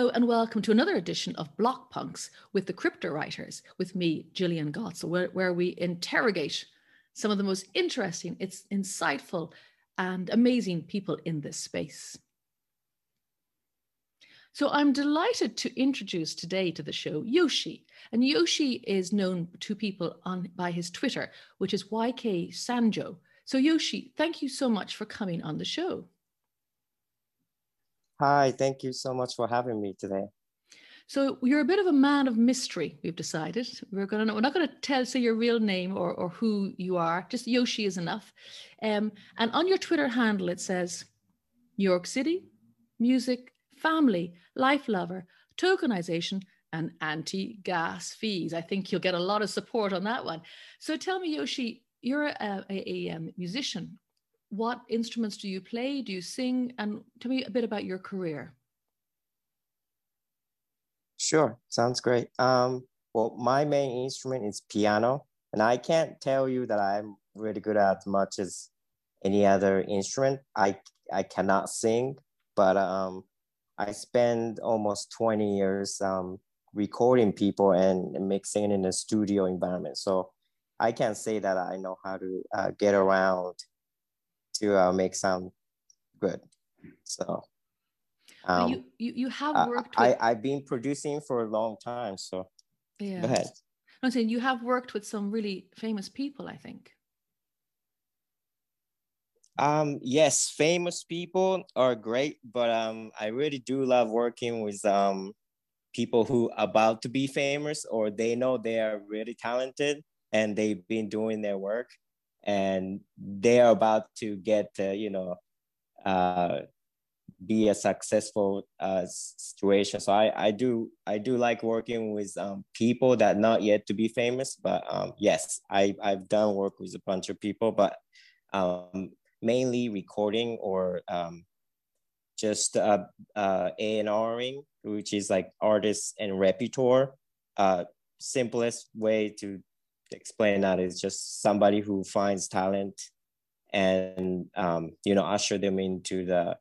Hello and welcome to another edition of Block Punks with the Crypto Writers with me, Jillian Godsil, where, where we interrogate some of the most interesting, it's insightful, and amazing people in this space. So I'm delighted to introduce today to the show Yoshi. And Yoshi is known to people on by his Twitter, which is YK Sanjo. So Yoshi, thank you so much for coming on the show. Hi, thank you so much for having me today. So you're a bit of a man of mystery. We've decided we're going to we're not going to tell say your real name or or who you are. Just Yoshi is enough. Um, and on your Twitter handle it says New York City, music, family, life lover, tokenization, and anti-gas fees. I think you'll get a lot of support on that one. So tell me, Yoshi, you're a, a, a um, musician what instruments do you play? Do you sing? And tell me a bit about your career. Sure, sounds great. Um, well, my main instrument is piano, and I can't tell you that I'm really good at much as any other instrument. I I cannot sing, but um, I spend almost 20 years um, recording people and mixing in a studio environment. So I can't say that I know how to uh, get around to uh, make sound good. So um, you, you you have worked. I, with... I I've been producing for a long time. So yeah. go ahead. I'm saying you have worked with some really famous people. I think. Um, yes, famous people are great, but um, I really do love working with um, people who are about to be famous or they know they are really talented and they've been doing their work and they are about to get uh, you know uh, be a successful uh, situation so I, I do i do like working with um, people that not yet to be famous but um, yes I, i've done work with a bunch of people but um, mainly recording or um, just uh, uh, A&Ring, which is like artists and repertoire. Uh, simplest way to explain that is just somebody who finds talent and um, you know usher them into the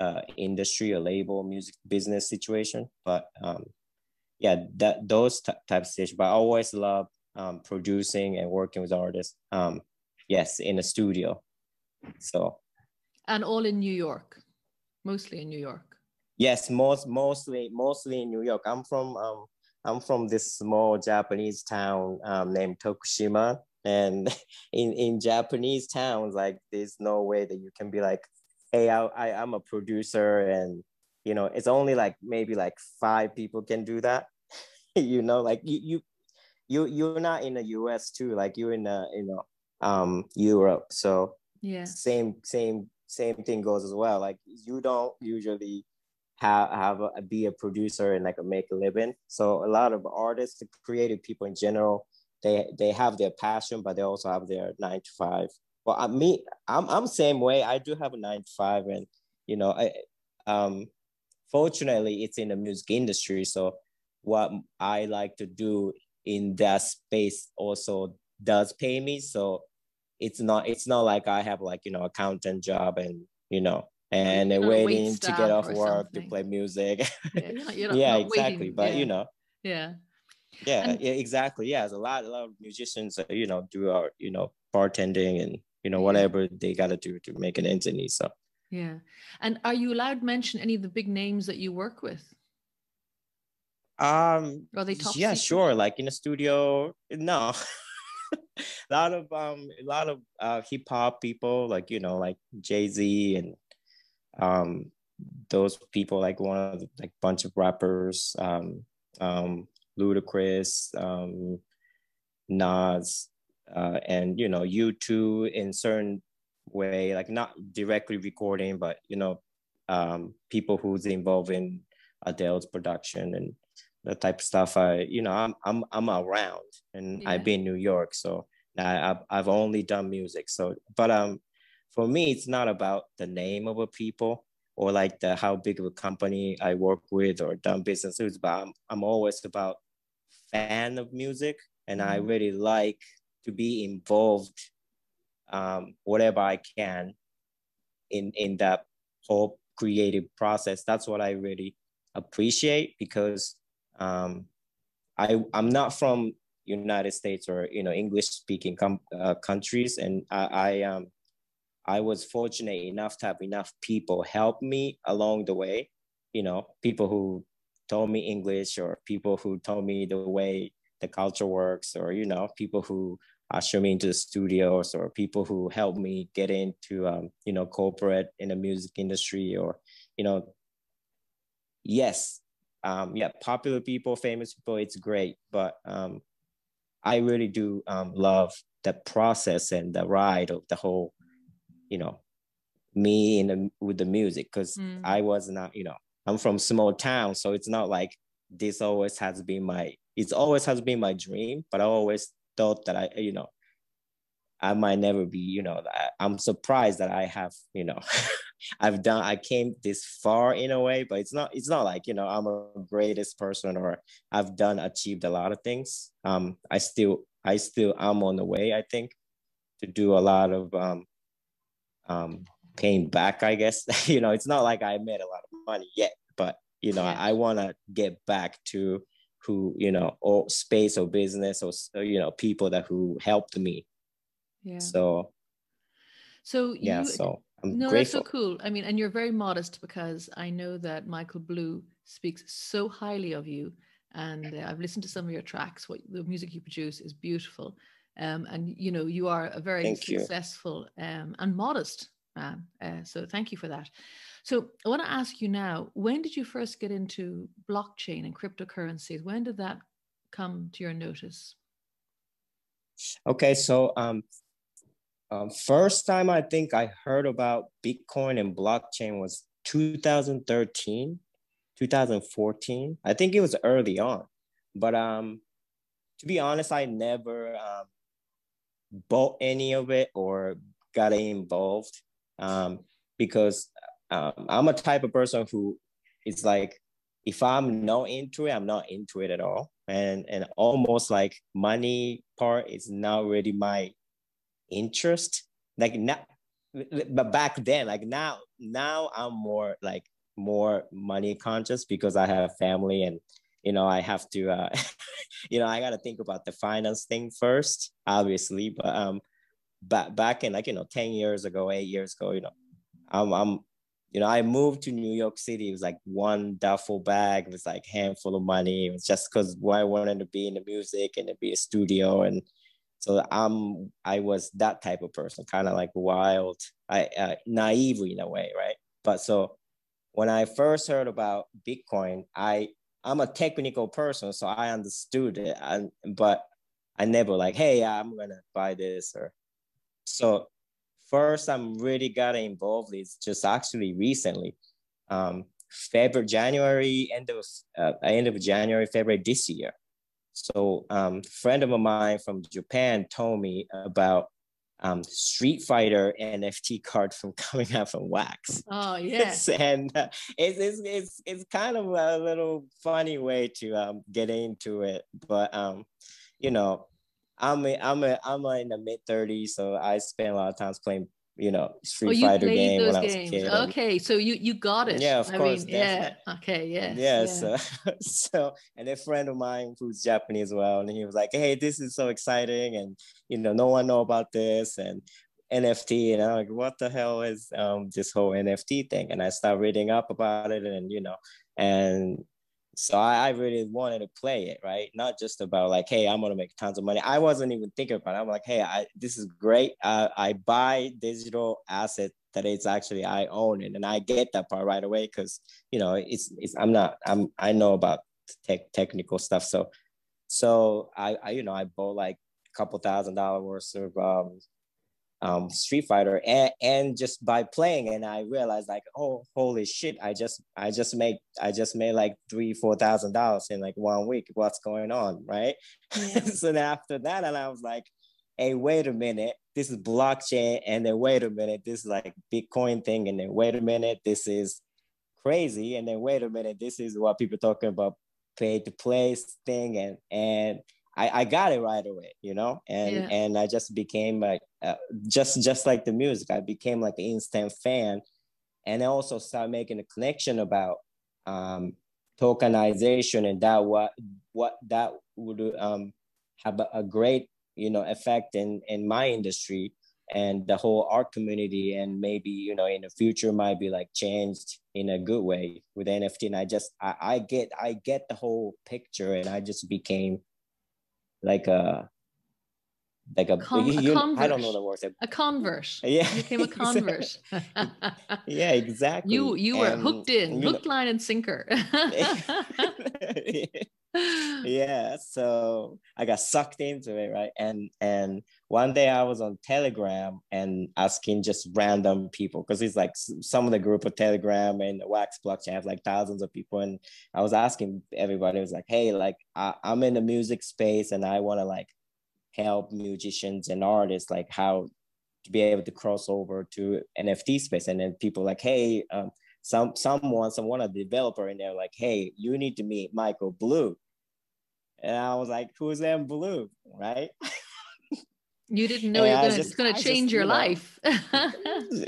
uh, industry or label music business situation. But um, yeah that those t- types of situations. But i always love um, producing and working with artists um, yes in a studio. So. And all in new york. Mostly in new york. Yes most mostly mostly in new york. I'm from um, I'm from this small Japanese town um, named Tokushima. And in, in Japanese towns, like there's no way that you can be like, hey, I, I, I'm a producer and, you know, it's only like maybe like five people can do that. you know, like you, you, you, you're not in the US too, like you're in, a, you know, um, Europe. So yeah, same, same, same thing goes as well. Like you don't usually have have a, be a producer and like make a living. So a lot of artists, creative people in general, they they have their passion, but they also have their nine to five. Well, I me, I'm I'm same way. I do have a nine to five, and you know, I um, fortunately, it's in the music industry. So what I like to do in that space also does pay me. So it's not it's not like I have like you know accountant job and you know and they're waiting to get off work something. to play music. Yeah, you're not, you're not, yeah exactly. Waiting. But yeah. you know, yeah, yeah, and, yeah, exactly. Yeah, there's a lot, a lot of musicians, that, you know, do our, you know, bartending and you know whatever they got to do to make an end meet. So yeah, and are you allowed to mention any of the big names that you work with? Um, are they top? Yeah, secret? sure. Like in a studio, no. a lot of um, a lot of uh, hip hop people, like you know, like Jay Z and um, those people like one of the, like bunch of rappers, um, um, Ludacris, um, Nas, uh, and you know U2 in certain way, like not directly recording, but you know um, people who's involved in Adele's production and the type of stuff. I you know I'm I'm I'm around and yeah. I've been in New York, so I, I've I've only done music. So but um for me, it's not about the name of a people or like the how big of a company I work with or done business with, but I'm, I'm always about fan of music and mm-hmm. I really like to be involved um, whatever I can in in that whole creative process. That's what I really appreciate because um, I I'm not from United States or you know English speaking com- uh, countries, and I, I um I was fortunate enough to have enough people help me along the way. You know, people who told me English or people who told me the way the culture works, or you know, people who usher me into the studios, or people who helped me get into um, you know corporate in the music industry, or you know, yes, um, yeah, popular people, famous people, it's great, but um, I really do um, love the process and the ride of the whole, you know, me in the, with the music because mm. I was not, you know, I'm from small town, so it's not like this always has been my, it's always has been my dream, but I always thought that I, you know, I might never be, you know, I'm surprised that I have, you know, I've done, I came this far in a way, but it's not, it's not like, you know, I'm a greatest person or I've done, achieved a lot of things. Um, I still, I still, I'm on the way, I think, to do a lot of, um, um, paying back, I guess, you know, it's not like I made a lot of money yet, but, you know, yeah. I, I want to get back to who, you know, or space or business or, you know, people that who helped me yeah. So. So you, yeah. So I'm no, grateful. that's so cool. I mean, and you're very modest because I know that Michael Blue speaks so highly of you, and uh, I've listened to some of your tracks. What the music you produce is beautiful, um, and you know you are a very thank successful um, and modest man. Uh, so thank you for that. So I want to ask you now: When did you first get into blockchain and cryptocurrencies? When did that come to your notice? Okay, so um, um, first time I think I heard about Bitcoin and blockchain was 2013, 2014. I think it was early on, but um, to be honest, I never um, bought any of it or got involved um, because um, I'm a type of person who is like, if I'm not into it, I'm not into it at all. And and almost like money part is not really my interest. Like now but back then like now now i'm more like more money conscious because i have family and you know i have to uh you know i got to think about the finance thing first obviously but um back back in like you know 10 years ago 8 years ago you know i'm i'm you know, I moved to New York City. It was like one duffel bag. It was like handful of money. It was just because I wanted to be in the music and to be a studio. And so I'm, I was that type of person, kind of like wild, I uh, naive in a way, right? But so when I first heard about Bitcoin, I I'm a technical person, so I understood it. And but I never like, hey, I'm gonna buy this or so first I'm really got involved is just actually recently, um, February, January, end of uh, end of January, February this year. So um, friend of mine from Japan told me about um, Street Fighter NFT card from coming out from Wax. Oh yes, and uh, it's, it's it's it's kind of a little funny way to um, get into it, but um, you know, I'm a, I'm a, I'm a in the mid 30s, so I spend a lot of times playing, you know, Street oh, Fighter game when games. I was a kid. Okay, so you you got it. Yeah, of I course. Mean, yeah. Okay. Yes, yeah. Yeah. So, so, and a friend of mine who's Japanese as well, and he was like, "Hey, this is so exciting, and you know, no one know about this, and NFT." And I'm like, "What the hell is um this whole NFT thing?" And I start reading up about it, and you know, and so I, I, really wanted to play it, right? Not just about like, hey, I'm gonna make tons of money. I wasn't even thinking about it. I'm like, hey, I, this is great. Uh, I buy digital asset that it's actually I own it, and I get that part right away because you know it's it's I'm not I'm I know about tech technical stuff. So so I, I you know I bought like a couple thousand dollar worth of um, um, Street Fighter and, and just by playing and I realized like oh holy shit I just I just made I just made like three four thousand dollars in like one week what's going on right yeah. so then after that and I was like hey wait a minute this is blockchain and then wait a minute this is like Bitcoin thing and then wait a minute this is crazy and then wait a minute this is what people talking about pay to play thing and and I, I got it right away, you know, and yeah. and I just became like uh, just just like the music. I became like an instant fan, and I also started making a connection about um, tokenization and that what what that would um, have a, a great you know effect in in my industry and the whole art community and maybe you know in the future might be like changed in a good way with nft and i just i, I get i get the whole picture and i just became like a like a, Con- you, a I don't know the words. A convert. Yeah. You became a convert. yeah, exactly. You you were And, hooked in, you hook, line, and sinker. Yeah so i got sucked into it right? And and one day i was on telegram and asking just random people because it's like some of the group of telegram and the wax blockchain have like thousands of people and i was asking everybody was like hey like I, i'm in the music space and i want to like help musicians and artists like how to be able to cross over to nft space and then people like hey um, some someone someone a developer and they're like hey you need to meet michael blue and I was like, who's M Blue? Right. You didn't know you're gonna, just, it's gonna change just, your you know, life.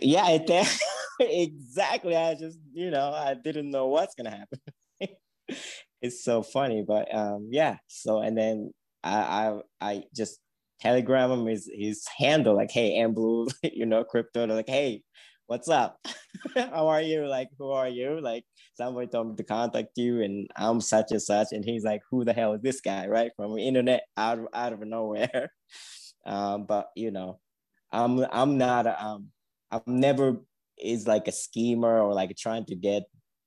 yeah, it, exactly. I just, you know, I didn't know what's gonna happen. it's so funny, but um, yeah. So and then I I, I just telegram him his his handle like, hey, M Blue, you know, crypto. They're like, hey, what's up? How are you? Like, who are you? Like, somebody told me to contact you, and I'm such and such. And he's like, who the hell is this guy? Right from the internet out of out of nowhere. Um, but you know, I'm I'm not a, um I'm never is like a schemer or like trying to get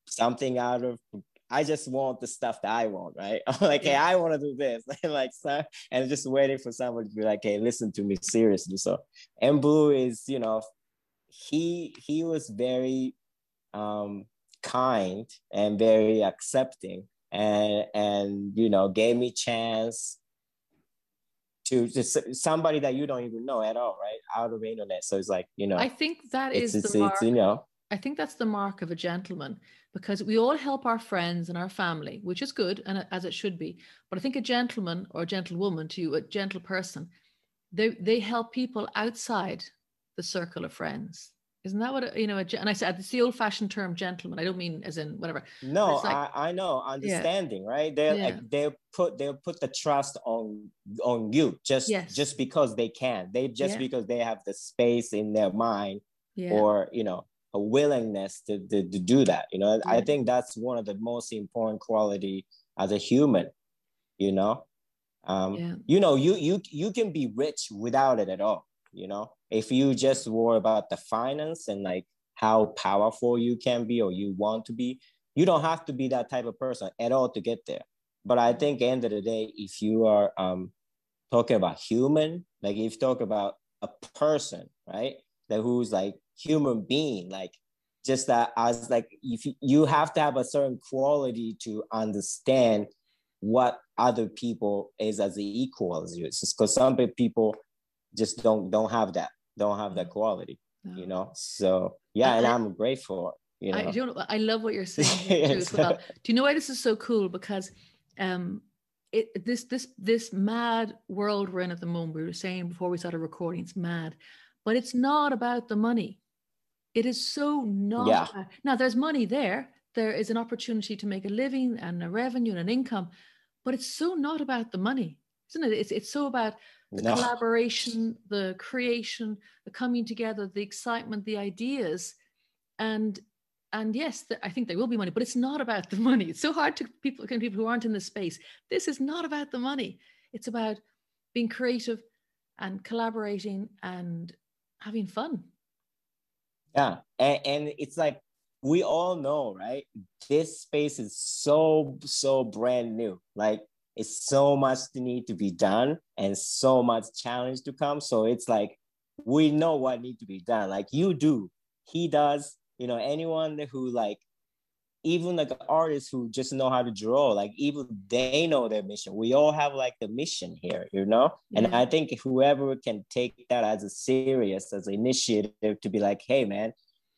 something out of I just want the stuff that I want, right? I'm like, hey, I want to do this, like, so, and just waiting for somebody to be like, hey, listen to me seriously. So, M Blue is, you know, he he was very um, kind and very accepting, and and you know, gave me chance to just somebody that you don't even know at all, right? Out of the internet. So it's like, you know, I think that is it's, the mark. it's you know, I think that's the mark of a gentleman because we all help our friends and our family, which is good and as it should be. But I think a gentleman or a gentlewoman to you, a gentle person, they they help people outside the circle of friends. Isn't that what a- you know? A, and I said it's the old-fashioned term gentleman. I don't mean as in whatever. no, like- I, I know, understanding, right? They Yeah. like they put they put the trust on on you just Yes. just because they can. They just Yeah. because they have the space in their mind Yeah. or you know a willingness to, to, to do that you know i think that's one of the most important quality as a human you know um yeah. you know you you you can be rich without it at all you know? If you just worry about the finance and like how powerful you can be or you want to be you don't have to be that type of person at all to get there. But i think end of the day if you are um talking about human like if you talk about a person right that who's like human being like just that as like if you, you have to have a certain quality to understand what other people is as equal as you. Because some people just don't don't have that don't have that quality No. you know so yeah and I- i'm grateful you know I, you know, I love what you're saying too well. Do you know why this is so cool? Because um, it this this this mad world we're in at the moment. We were saying before we started recording, it's mad, but it's not about the money. It is so not. Yeah. about- now there's money there. There is an opportunity to make a living and a revenue and an income, but it's so not about the money, isn't it? It's it's so about the No. collaboration, the creation, the coming together, the excitement, the ideas, and and yes, th- I think there will be money, but it's not about the money. It's so hard to people, of people who aren't in this space. This is not about the money. It's about being creative and collaborating and having fun. Yeah, and, and it's like we all know, right? This space is so so brand new. Like it's so much to need to be done and so much challenge to come. So it's like we know what need to be done. Like you do, he does. You know, anyone who like even like artists who just know how to draw, like even they know their mission. We all have like the mission here, you know. And I think whoever can take that as a serious as an initiative to be like, hey man,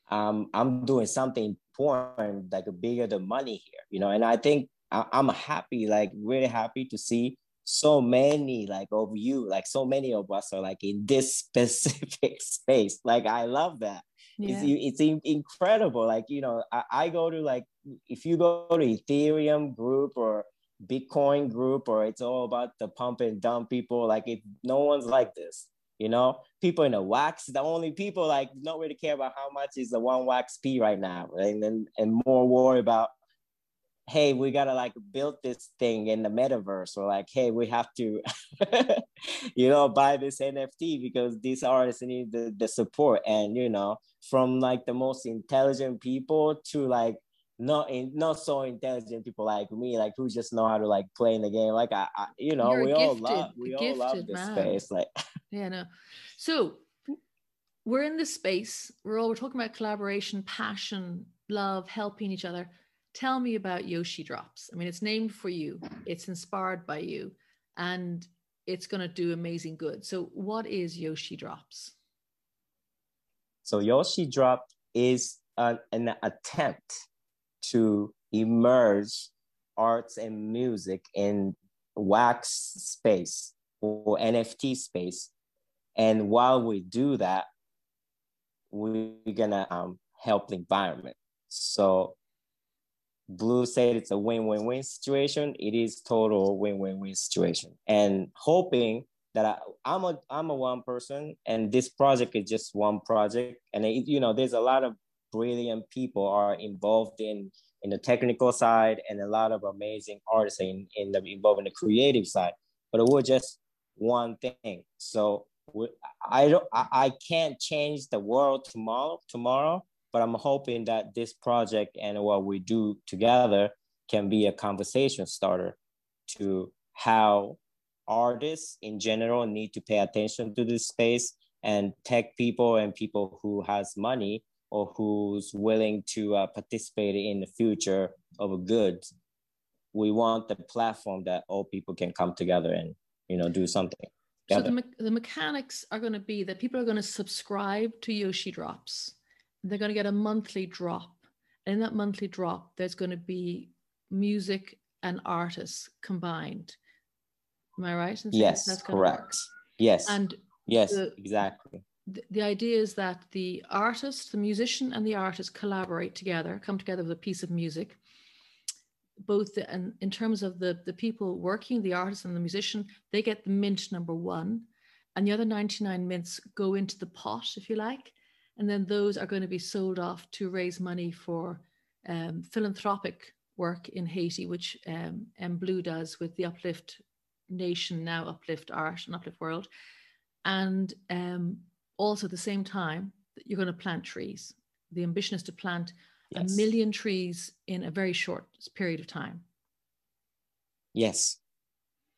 um, I'm doing something important, like bigger than money here, you know. And I think I, I'm happy, like really happy to see so many like of you, like so many of us are like in this specific space. Like I love that. yeah. it's, it's incredible. Like, you know, I, I go to like, if you go to Ethereum group or Bitcoin group, or it's all about the pump and dump people, like it, no one's like this. You know, people in the wax, the only people like don't really care about how much is the one wax P right now, and then and more worry about hey, we gotta like build this thing in the metaverse, or like, hey, we have to, you know, buy this NFT because these artists need the, the support. And you know, from like the most intelligent people to like not in, not so intelligent people like me, like who just know how to like play in the game. Like I, I you know, You're we all love we all love this man. space. Like yeah, no. So we're in this space. We're all we're talking about collaboration, passion, love, helping each other tell me about Yoshi Drops. I mean, it's named for you, it's inspired by you, and it's going to do amazing good. So, what is Yoshi Drops? So, Yoshi Drop is an, an attempt to emerge arts and music in wax space or NFT space. And while we do that, we're gonna um, help the environment. So Blue said it's a win-win-win situation. It is total win-win-win situation. And hoping that I, I'm a I'm a one person, and this project is just one project. And it, you know, there's a lot of brilliant people are involved in in the technical side, and a lot of amazing artists in in the involved in the creative side. But we're just one thing. So we, I don't I, I can't change the world tomorrow tomorrow but I'm hoping that this project and what we do together can be a conversation starter to how artists in general need to pay attention to this space and tech people and people who has money or who's willing to uh, participate in the future of a good we want the platform that all people can come together and you know do something together. so the, me- the mechanics are going to be that people are going to subscribe to yoshi drops they're going to get a monthly drop. And in that monthly drop, there's going to be music and artists combined. Am I right? yes, that's correct. Yes. And yes, the, exactly. The, the idea is that the artist, the musician, and the artist collaborate together, come together with a piece of music. Both the, and in terms of the the people working, the artist and the musician, they get the mint number one, and the other 99 mints go into the pot, if you like, and then those are going to be sold off to raise money for um, philanthropic work in Haiti, which um, M Blue does with the Uplift Nation now, Uplift Art and Uplift World. And um, also at the same time, you're going to plant trees. The ambition is to plant yes. a million trees in a very short period of time. Yes.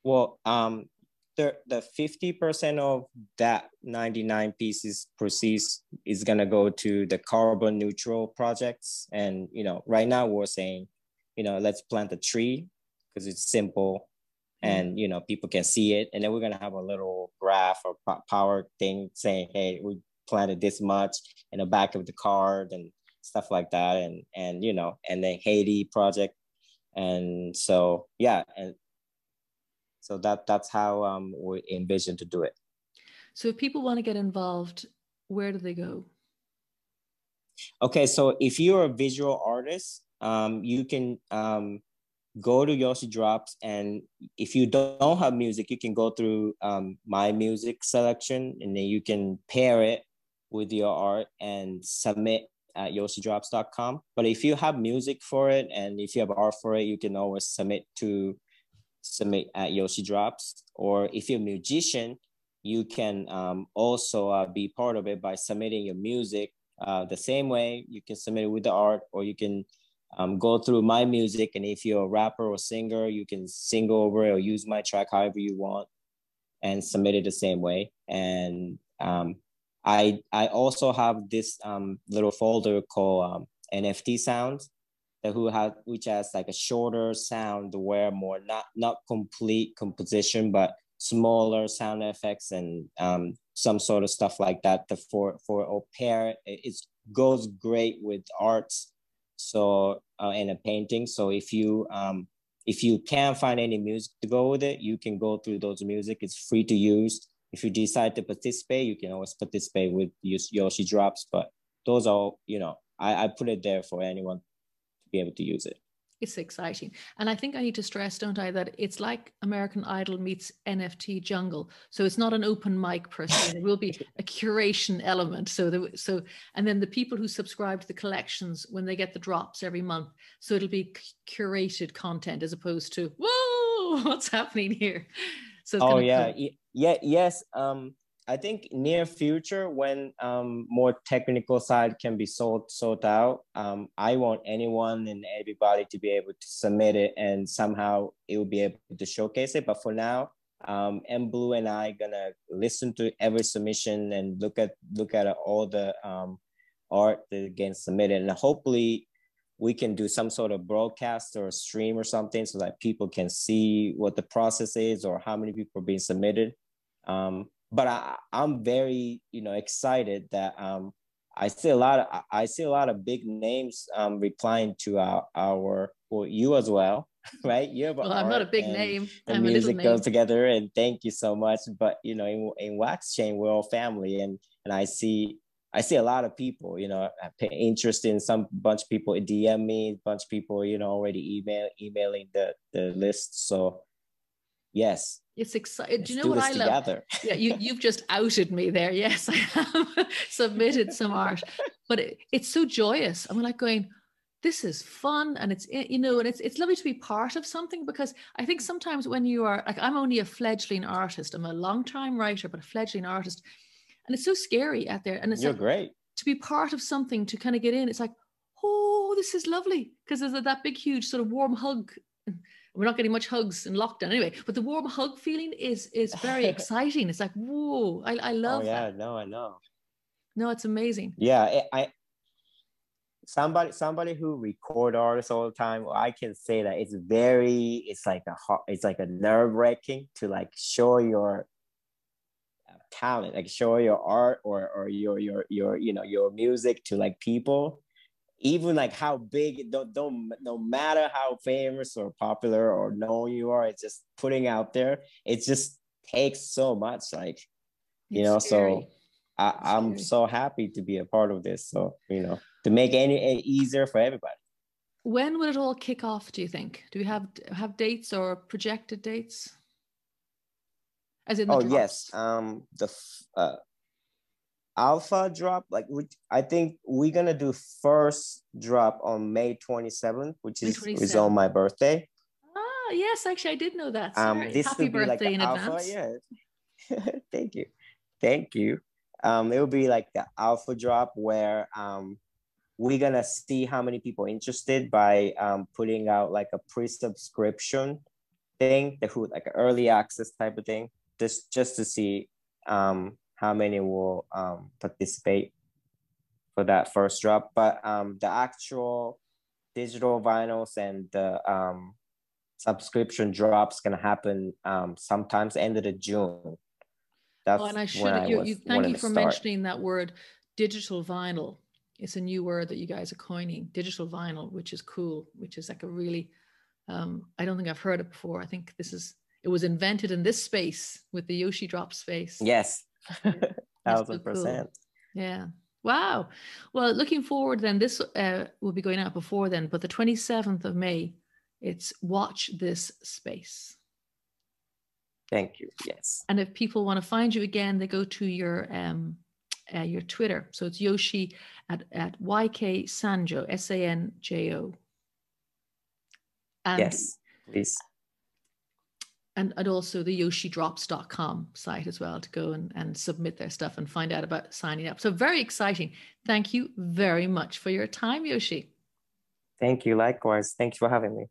Well, um, the the 50% of that 99 pieces proceeds is going to go to the carbon neutral projects. And you know right now we're saying you know let's plant a tree because it's simple mm-hmm. and you know people can see it. And then we're going to have a little graph or power thing saying hey we planted this much in the back of the card and stuff like that. And and you know and then haiti project. And so yeah and so that that's how um, we envision to do it. So if people want to get involved, where do they go? Okay, so if you're a visual artist, um, you can um, go to Yoshi Drops, and if you don't have music, you can go through um, my music selection, and then you can pair it with your art and submit at yoshidrops.com. But if you have music for it and if you have art for it, you can always submit to submit at Yoshi Drops. Or if you're a musician, you can um, also uh, be part of it by submitting your music uh, the same way. You can submit it with the art, or you can um, go through my music. And if you're a rapper or singer, you can sing over it or use my track however you want and submit it the same way. And um, I, I also have this um, little folder called um, NFT Sounds who have which has like a shorter sound where more not not complete composition but smaller sound effects and um, some sort of stuff like that the for for au pair it goes great with arts so uh, and a painting. So if you um, if you can't find any music to go with it you can go through those music. It's free to use. If you decide to participate you can always participate with yoshi drops but those are you know I, I put it there for anyone be able to use it it's exciting. And I think I need to stress, don't I, that it's like American Idol meets NFT jungle. So it's not an open mic per se. There will be a curation element. So the so and then the people who subscribe to the collections when they get the drops every month. So it'll be curated content as opposed to whoa, what's happening here? So oh yeah, cool. yeah, yes. Um, I think near future when um, more technical side can be sold sold out, um, I want anyone and everybody to be able to submit it and somehow it will be able to showcase it. But for now, um, M Blue and I gonna listen to every submission and look at look at all the um, art that gets submitted, and hopefully we can do some sort of broadcast or stream or something so that people can see what the process is or how many people are being submitted. Um, but I, I'm very, you know, excited that um, I see a lot of I see a lot of big names um, replying to our our well you as well, right? You have well, I'm not a big name. The I'm music goes together, and thank you so much. But you know, in, in Wax Chain, we're all family, and and I see I see a lot of people, you know, interested in some bunch of people DM me, bunch of people, you know, already email emailing the the list. So yes, it's exciting. Do you know what I love? Together. yeah, you you've just outed me there. Yes, I have submitted some art, but it, it's so joyous. I'm like going, this is fun, and it's eh, you know, and it's it's lovely to be part of something because I think sometimes when you are like I'm only a fledgling artist. I'm a long time writer, but a fledgling artist, and it's so scary out there. And it's you're like, great to be part of something to kind of get in. It's like, oh, this is lovely because there's that big, huge sort of warm hug we're not getting much hugs in lockdown anyway but the warm hug feeling is is very exciting. It's like whoa i, I oh, love oh, yeah that. no i know. No it's amazing. Yeah i somebody somebody who record artists all the time i can say that it's very it's like a it's like a nerve wracking to like show your talent like show your art or or your your your you know your music to like people even like how big don't don't no matter how famous or popular or known you are it's just putting out there it just takes so much like you it's know scary. so I, i'm so happy to be a part of this so you know to make any, any easier for everybody when will it all kick off do you think do we have have dates or projected dates as in oh drops? yes um the uh, alpha drop like we, i think we're gonna do first drop on may 27th which is, is on my birthday. Ah yes actually i did know that. Um, Sorry. um this happy birthday like in alpha, advance. yeah. Thank you. Thank you. Um it will be like the alpha drop where um we're gonna see how many people interested by um putting out like a pre-subscription thing the who like early access type of thing just just to see um how many will um, participate for that first drop. But um, the actual digital vinyls and the um, subscription drops gonna happen um, sometimes end of the June. That's oh, and I should I you, you thank you for start. mentioning that word digital vinyl. It's a new word that you guys are coining, digital vinyl, which is cool, which is like a really um, I don't think I've heard it before. I think this is it was invented in this space with the Yoshi drop space. Yes, thousand so percent. Cool. Yeah. Wow. Well, looking forward then, this uh, will be going out before then, but the 27th of May, it's Watch This Space. Thank you. Yes. And if people want to find you again, they go to your um, uh, your Twitter. So it's Yoshi at, at YK Sanjo, S A N J O. Yes, please and, and also the yoshidrops.com site as well to go and, and submit their stuff and find out about signing up. So very exciting. Thank you very much for your time, Yoshi. Thank you. Likewise. Thank you for having me.